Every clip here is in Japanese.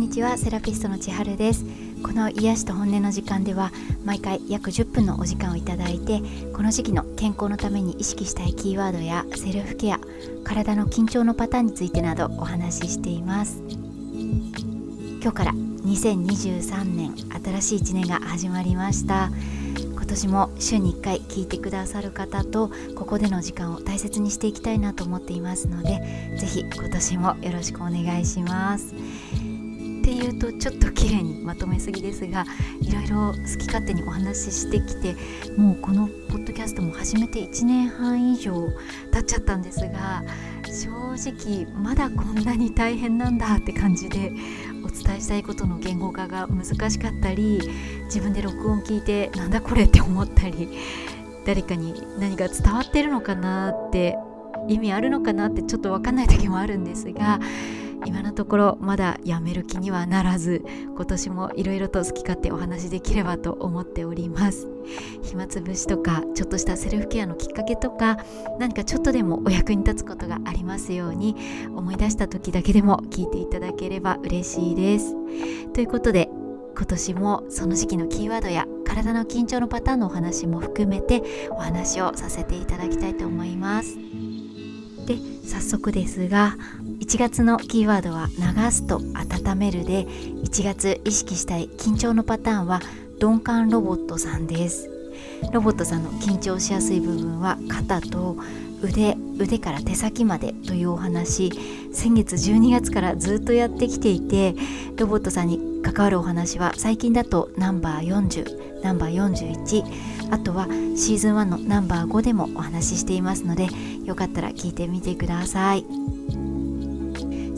んにちはセラピストの千春です。この癒しと本音の時間では毎回約10分のお時間をいただいてこの時期の健康のために意識したいキーワードやセルフケア体の緊張のパターンについてなどお話ししています。今日から2023年新しい1年が始まりました。今年も週に1回聞いてくださる方とここでの時間を大切にしていきたいなと思っていますので是非今年もよろしくお願いします。っていうとちょっと綺麗にまとめすぎですがいろいろ好き勝手にお話ししてきてもうこのポッドキャストも始めて1年半以上経っちゃったんですが正直まだこんなに大変なんだって感じでお伝えしたいことの言語化が難しかったり自分で録音聞いてなんだこれって思ったり誰かに何か伝わってるのかなって意味あるのかなってちょっと分かんない時もあるんですが今のところまだやめる気にはならず今年もいろいろと好き勝手お話しできればと思っております。暇つぶしとかちょっとしたセルフケアのきっかけとか何かちょっとでもお役に立つことがありますように思い出した時だけでも聞いていただければ嬉しいです。ということで今年もその時期のキーワードや体の緊張のパターンのお話も含めてお話をさせていただきたいと思います。で早速ですが1月のキーワードは流すと温めるで1月意識したい緊張のパターンは鈍感ロボットさんです。ロボットさんの緊張しやすい部分は肩と腕腕から手先までというお話。先月12月からずっとやってきていてロボットさんに関わるお話は最近だとナンバー40ナンバー41あとはシーズン1のナンバー5でもお話ししていますのでよかったら聞いてみてください。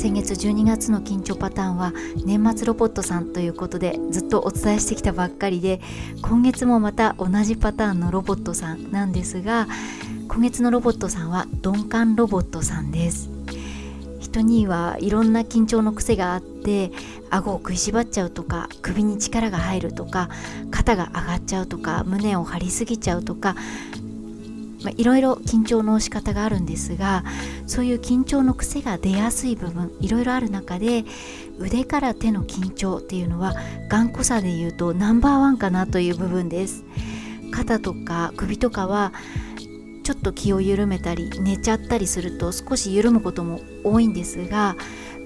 先月12月の緊張パターンは年末ロボットさんということでずっとお伝えしてきたばっかりで今月もまた同じパターンのロボットさんなんですが今月のロボットさんは鈍感ロボットさんです。人にはいろんな緊張の癖があって顎を食いしばっちゃうとか首に力が入るとか肩が上がっちゃうとか胸を張りすぎちゃうとかまあいろいろ緊張の仕方があるんですがそういう緊張の癖が出やすい部分いろいろある中で腕から手の緊張っていうのは頑固さでいうとナンバーワンかなという部分です肩とか首とかはちょっと気を緩めたり寝ちゃったりすると少し緩むことも多いんですが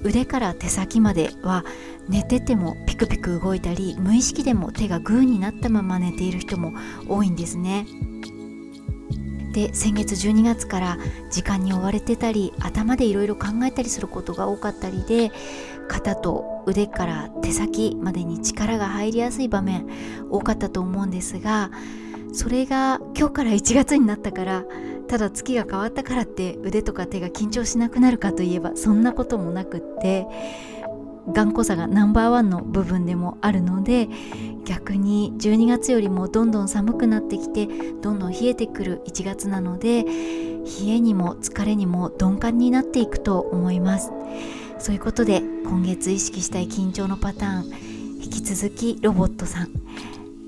腕から手先までは寝ててもピクピク動いたり無意識でも手がグーになったまま寝ている人も多いんですね。で先月12月から時間に追われてたり頭でいろいろ考えたりすることが多かったりで肩と腕から手先までに力が入りやすい場面多かったと思うんですがそれが今日から1月になったからただ月が変わったからって腕とか手が緊張しなくなるかといえばそんなこともなくって頑固さがナンバーワンの部分でもあるので逆に12月よりもどんどん寒くなってきてどんどん冷えてくる1月なので冷えにも疲れにも鈍感になっていくと思います。そういうことで今月意識したい緊張のパターン引き続きロボットさん。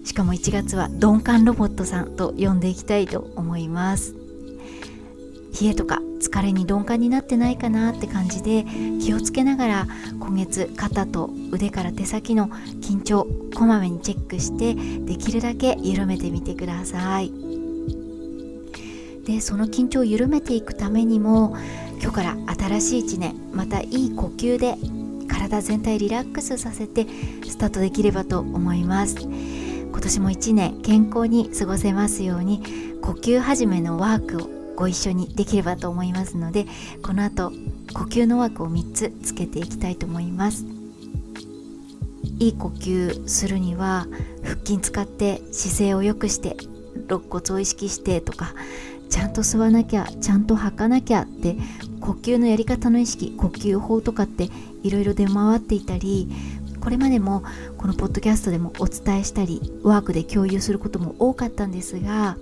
しかも1月は鈍感ロボットさんと呼んでいきたいと思います。冷えとか疲れに鈍感になってないかなって感じで気をつけながら今月肩と腕から手先の緊張こまめにチェックしてできるだけ緩めてみてください。でその緊張を緩めていくためにも今日から新しい1年またいい呼吸で体全体リラックスさせてスタートできればと思います。今年も1年健康に過ごせますように呼吸始めのワークをご一緒にできればと思いますのでこの後呼吸のワークを3つつけていきたいと思います。いい呼吸するには腹筋使って姿勢を良くして肋骨を意識してとかちゃんと吸わなきゃちゃんと吐かなきゃって呼吸のやり方の意識呼吸法とかっていろいろ出回っていたりこれまでもこのポッドキャストでもお伝えしたりワークで共有することも多かったんですが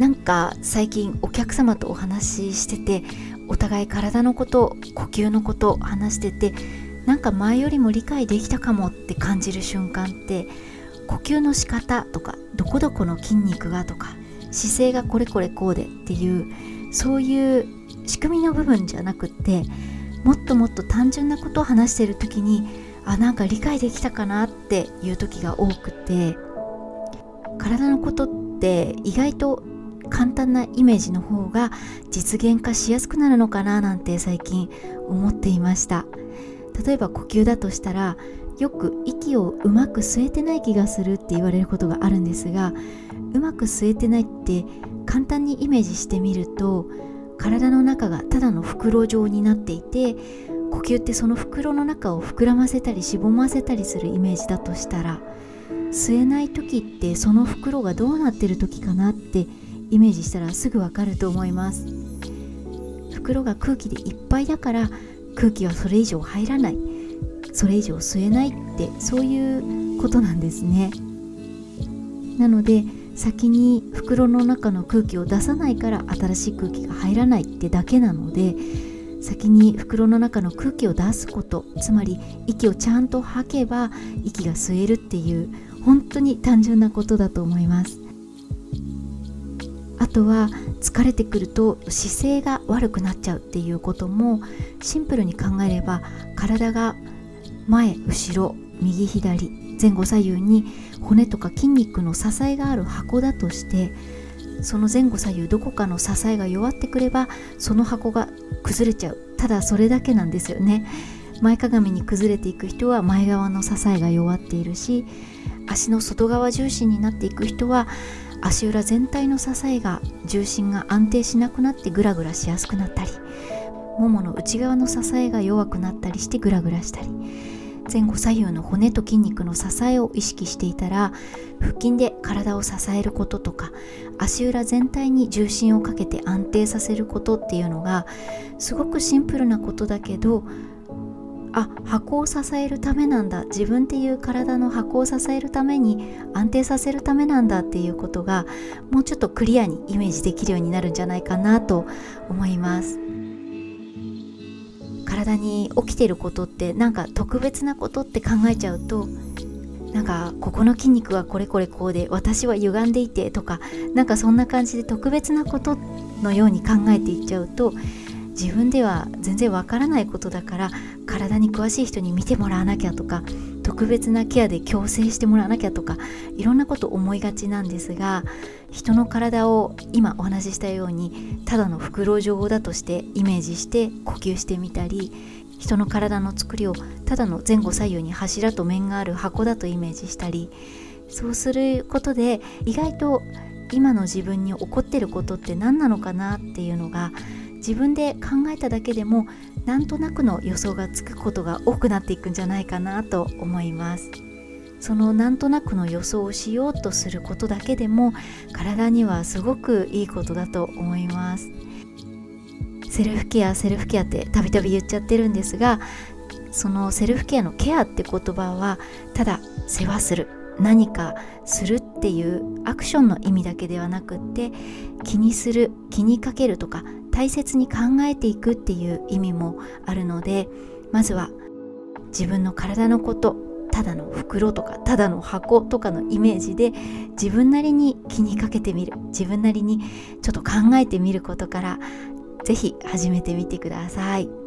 なんか最近お客様とお話ししててお互い体のこと呼吸のこと話しててなんか前よりも理解できたかもって感じる瞬間って呼吸の仕方とかどこどこの筋肉がとか姿勢がこれこれこうでっていうそういう仕組みの部分じゃなくってもっともっと単純なことを話してる時にあなんか理解できたかなっていう時が多くて体のことって意外と簡単なイメージの方が実現化しやすくなるのかななんて最近思っていました。例えば呼吸だとしたらよく息をうまく吸えてない気がするって言われることがあるんですがうまく吸えてないって簡単にイメージしてみると体の中がただの袋状になっていて呼吸ってその袋の中を膨らませたりしぼませたりするイメージだとしたら吸えない時ってその袋がどうなってる時かなってイメージしたらすぐわかると思います。袋が空気でいっぱいだから空気はそれ以上入らない。それ以上吸えないってそういうことなんですね。なので先に袋の中の空気を出さないから新しい空気が入らないってだけなので先に袋の中の空気を出すことつまり息をちゃんと吐けば息が吸えるっていう本当に単純なことだと思います。とは疲れてくると姿勢が悪くなっちゃうっていうこともシンプルに考えれば体が前後ろ右左前後左右に骨とか筋肉の支えがある箱だとしてその前後左右どこかの支えが弱ってくればその箱が崩れちゃう。ただそれだけなんですよね。前かがみに崩れていく人は前側の支えが弱っているし足の外側重心になっていく人は足裏全体の支えが重心が安定しなくなってグラグラしやすくなったりももの内側の支えが弱くなったりしてグラグラしたり前後左右の骨と筋肉の支えを意識していたら腹筋で体を支えることとか足裏全体に重心をかけて安定させることっていうのがすごくシンプルなことだけどあ箱を支えるためなんだ。自分っていう体の箱を支えるために安定させるためなんだっていうことがもうちょっとクリアにイメージできるようになるんじゃないかなと思います。体に起きてることってなんか特別なことって考えちゃうとなんかここの筋肉はこれこれこうで私は歪んでいてとかなんかそんな感じで特別なことのように考えていっちゃうと自分では全然わからないことだから体に詳しい人に見てもらわなきゃとか特別なケアで矯正してもらわなきゃとかいろんなこと思いがちなんですが人の体を今お話ししたようにただの袋状だとしてイメージして呼吸してみたり人の体の作りをただの前後左右に柱と面がある箱だとイメージしたりそうすることで意外と今の自分に起こってることって何なのかなっていうのが自分で考えただけでもなんとなくの予想がつくことが多くなっていくんじゃないかなと思います。そのなんとなくの予想をしようとすることだけでも体にはすごくいいことだと思います。セルフケアセルフケアってたびたび言っちゃってるんですがそのセルフケアのケアって言葉はただ世話する。何かするっていうアクションの意味だけではなくって気にする気にかけるとか大切に考えていくっていう意味もあるのでまずは自分の体のことただの袋とかただの箱とかのイメージで自分なりに気にかけてみる自分なりにちょっと考えてみることから是非始めてみてください。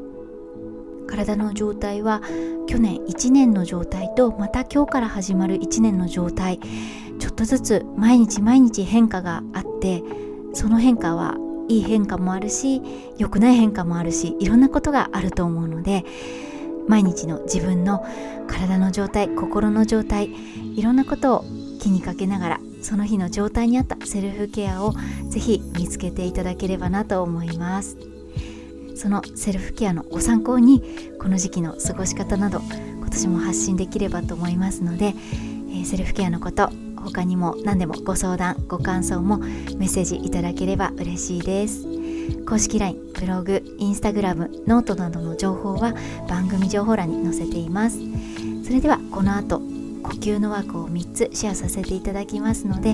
体の状態は去年1年の状態とまた今日から始まる1年の状態。ちょっとずつ毎日毎日変化があってその変化はいい変化もあるし良くない変化もあるしいろんなことがあると思うので毎日の自分の体の状態心の状態いろんなことを気にかけながらその日の状態に合ったセルフケアをぜひ見つけていただければなと思います。そのセルフケアのご参考にこの時期の過ごし方など今年も発信できればと思いますので、えー、セルフケアのこと他にも何でもご相談ご感想もメッセージいただければ嬉しいです。公式 LINE ブログインスタグラムノートなどの情報は番組情報欄に載せています。それではこの後呼吸の枠を3つシェアさせていただきますので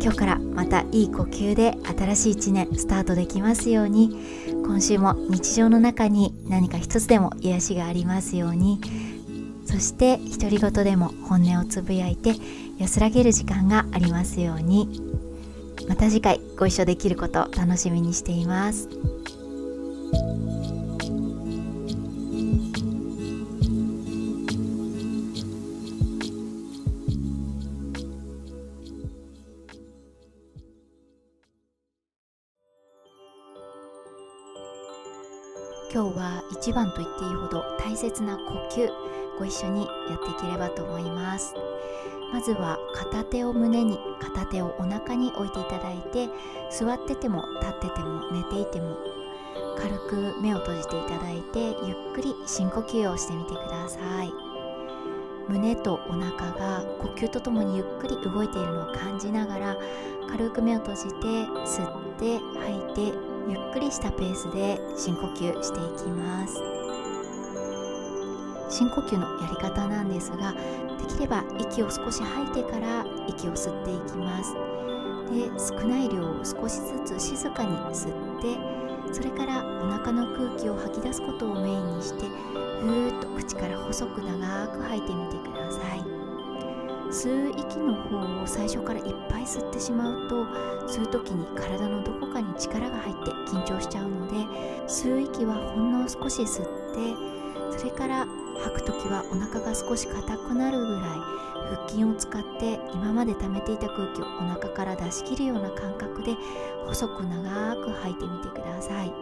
今日からまたいい呼吸で新しい1年スタートできますように。今週も日常の中に何か一つでも癒しがありますようにそして独り言でも本音をつぶやいて安らげる時間がありますようにまた次回ご一緒できること楽しみにしています。今日は一番と言っていいほど大切な呼吸ご一緒にやっていければと思います。まずは片手を胸に片手をお腹に置いていただいて座ってても立ってても寝ていても軽く目を閉じていただいてゆっくり深呼吸をしてみてください。胸とお腹が呼吸とともにゆっくり動いているのを感じながら軽く目を閉じて吸って吐いてゆっくりしたペースで深呼吸していきます。深呼吸のやり方なんですができれば息を少し吐いてから息を吸っていきます。で少ない量を少しずつ静かに吸ってそれからお腹の空気を吐き出すことをメインにしてふーっと口から細く長く吐いてみてください。吸う息の方を最初からいっぱい吸ってしまうと吸う時に体のどこかに力が入って緊張しちゃうので吸う息はほんの少し吸ってそれから吐く時はお腹が少し硬くなるぐらい腹筋を使って今まで溜めていた空気をお腹から出し切るような感覚で細く長く吐いてみてください。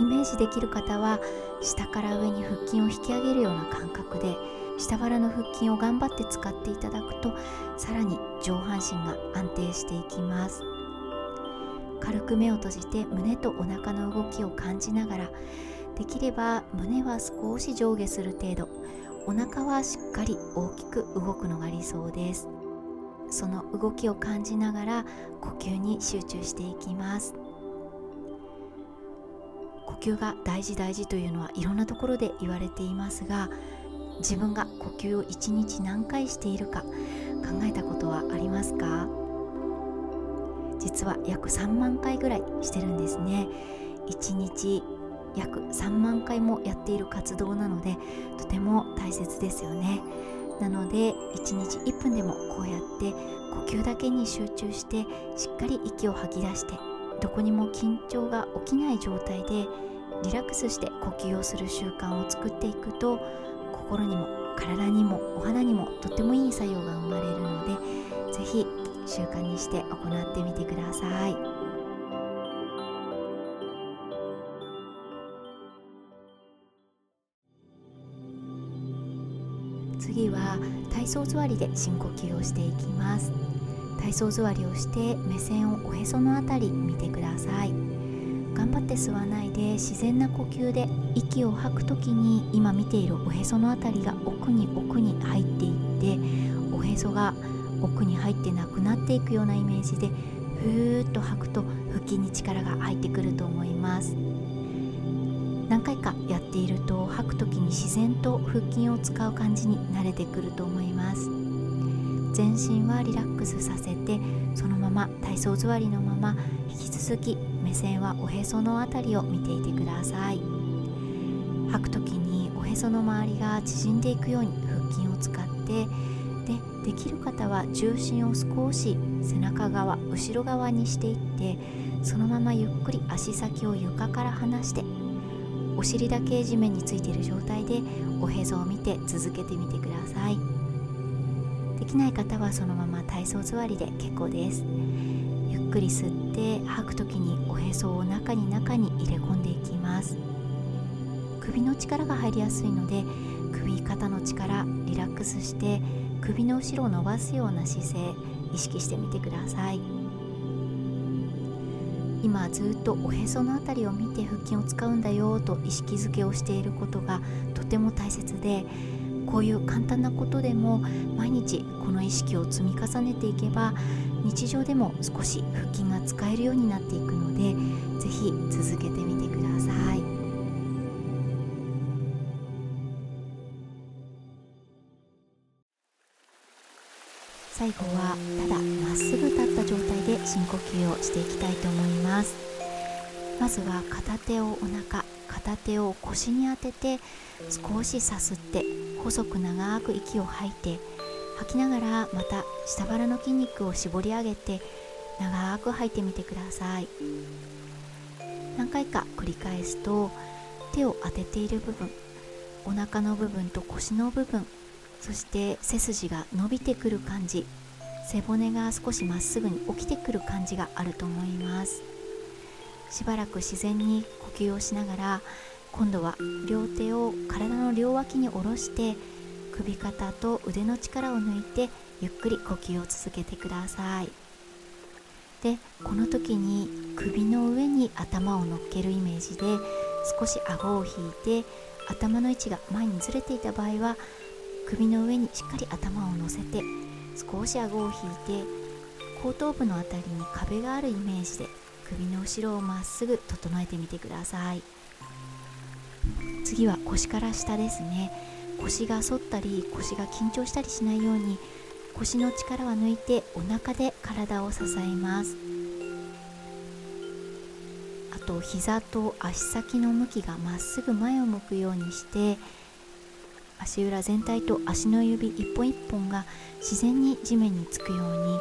イメージできる方は下から上に腹筋を引き上げるような感覚で下腹の腹筋を頑張って使っていただくとさらに上半身が安定していきます。軽く目を閉じて胸とお腹の動きを感じながらできれば胸は少し上下する程度お腹はしっかり大きく動くのが理想です。その動きを感じながら呼吸に集中していきます。呼吸が大事大事というのはいろんなところで言われていますが自分が呼吸を1日何回しているか考えたことはありますか？実は約3万回ぐらいしてるんですね。1日約3万回もやっている活動なのでとても大切ですよね。なので1日1分でもこうやって呼吸だけに集中してしっかり息を吐き出してどこにも緊張が起きない状態でリラックスして呼吸をする習慣を作っていくと心にも体にもお肌にもとってもいい作用が生まれるので是非習慣にして行ってみてください。次は体操座りで深呼吸をしていきます体操座りをして目線をおへそのあたり見てください頑張って吸わないで自然な呼吸で息を吐く時に今見ているおへそのあたりが奥に奥に入っていっておへそが奥に入ってなくなっていくようなイメージでふーっと吐くと腹筋に力が入ってくると思います。何回かやっていると吐く時に自然と腹筋を使う感じに慣れてくると思います。全身はリラックスさせてそのまま体操座りのまま引き続き目線はおへその辺りを見ていてください。吐く時におへその周りが縮んでいくように腹筋を使ってでできる方は重心を少し背中側後ろ側にしていってそのままゆっくり足先を床から離してお尻だけ地面についている状態でおへそを見て続けてみてください。できない方はそのまま体操座りで結構です。ゆっくり吸って吐く時におへそを中に中に入れ込んでいきます。首の力が入りやすいので首肩の力リラックスして首の後ろを伸ばすような姿勢意識してみてください。今ずっとおへその辺りを見て腹筋を使うんだよと意識づけをしていることがとても大切でこういう簡単なことでも毎日この意識を積み重ねていけば日常でも少し腹筋が使えるようになっていくので是非続けてみてください。最後はただまっすぐ立った状態で深呼吸をしていきたいと思いますまずは片手をお腹片手を腰に当てて少しさすって細く長く息を吐いて吐きながらまた下腹の筋肉を絞り上げて長く吐いてみてください。何回か繰り返すと手を当てている部分お腹の部分と腰の部分そして背筋が伸びてくる感じ背骨が少しまっすぐに起きてくる感じがあると思います。しばらく自然に呼吸をしながら今度は両手を体の両脇に下ろして首肩と腕の力を抜いてゆっくり呼吸を続けてください。でこの時に首の上に頭を乗っけるイメージで少し顎を引いて頭の位置が前にずれていた場合は首の上にしっかり頭を乗せて少し顎を引いて後頭部の辺りに壁があるイメージで首の後ろをまっすぐ整えてみてください。次は腰から下ですね。腰が反ったり腰が緊張したりしないように腰の力は抜いてお腹で体を支えます。あと膝と足先の向きがまっすぐ前を向くようにして足裏全体と足の指一本一本が自然に地面につくように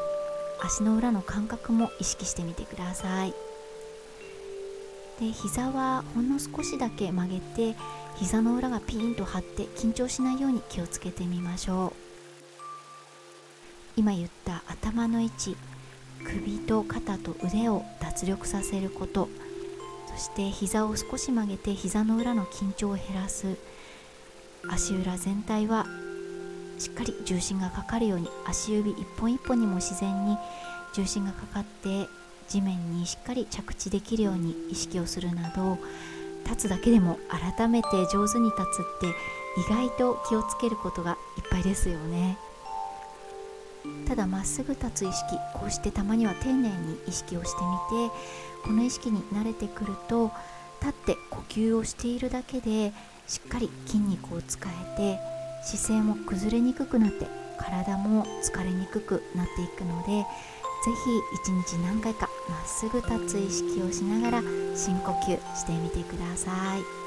足の裏の感覚も意識してみてください。で膝はほんの少しだけ曲げて膝の裏がピーンと張って緊張しないように気をつけてみましょう。今言った頭の位置首と肩と腕を脱力させること。そして膝を少し曲げて膝の裏の緊張を減らす。足裏全体はしっかり重心がかかるように足指一本一本にも自然に重心がかかって地面にしっかり着地できるように意識をするなど立つだけでも改めて上手に立つって意外と気をつけることがいっぱいですよね。ただまっすぐ立つ意識こうしてたまには丁寧に意識をしてみてこの意識に慣れてくると立って呼吸をしているだけでしっかり筋肉を使えて姿勢も崩れにくくなって体も疲れにくくなっていくのでぜひ一日何回かまっすぐ立つ意識をしながら深呼吸してみてください。